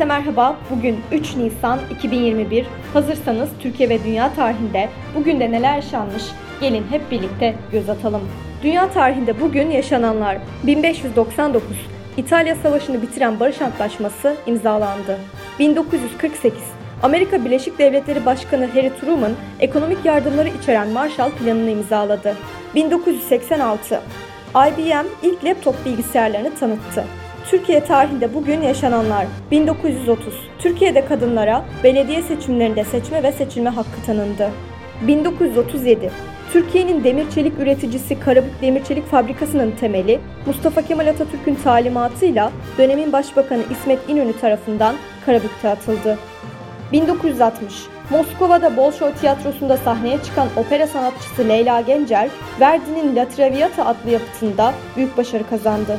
Herkese merhaba. Bugün 3 Nisan 2021. Hazırsanız Türkiye ve dünya tarihinde bugün de neler yaşanmış? Gelin hep birlikte göz atalım. Dünya tarihinde bugün yaşananlar 1599 İtalya Savaşı'nı bitiren Barış Antlaşması imzalandı. 1948 Amerika Birleşik Devletleri Başkanı Harry Truman ekonomik yardımları içeren Marshall Planı'nı imzaladı. 1986 IBM ilk laptop bilgisayarlarını tanıttı. Türkiye tarihinde bugün yaşananlar 1930 Türkiye'de kadınlara belediye seçimlerinde seçme ve seçilme hakkı tanındı. 1937 Türkiye'nin demir çelik üreticisi Karabük Demir Çelik Fabrikası'nın temeli Mustafa Kemal Atatürk'ün talimatıyla dönemin başbakanı İsmet İnönü tarafından Karabük'te atıldı. 1960 Moskova'da Bolşoy Tiyatrosu'nda sahneye çıkan opera sanatçısı Leyla Gencer, Verdi'nin La Traviata adlı yapıtında büyük başarı kazandı.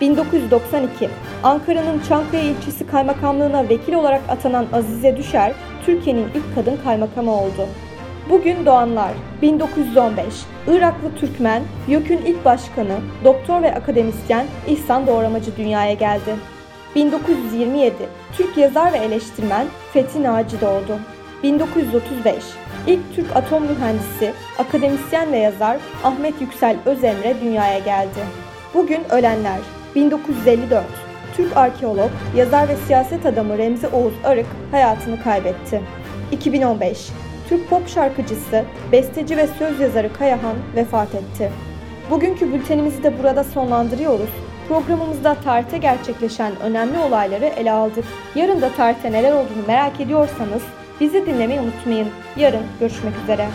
1992 Ankara'nın Çankaya ilçesi kaymakamlığına vekil olarak atanan Azize Düşer, Türkiye'nin ilk kadın kaymakamı oldu. Bugün doğanlar 1915 Iraklı Türkmen, YÖK'ün ilk başkanı, doktor ve akademisyen İhsan Doğramacı dünyaya geldi. 1927 Türk yazar ve eleştirmen Fethi Naci doğdu. 1935 İlk Türk atom mühendisi, akademisyen ve yazar Ahmet Yüksel Özemre dünyaya geldi. Bugün ölenler 1954 Türk arkeolog, yazar ve siyaset adamı Remzi Oğuz Arık hayatını kaybetti. 2015 Türk pop şarkıcısı, besteci ve söz yazarı Kayahan vefat etti. Bugünkü bültenimizi de burada sonlandırıyoruz. Programımızda tarihte gerçekleşen önemli olayları ele aldık. Yarın da tarihte neler olduğunu merak ediyorsanız bizi dinlemeyi unutmayın. Yarın görüşmek üzere.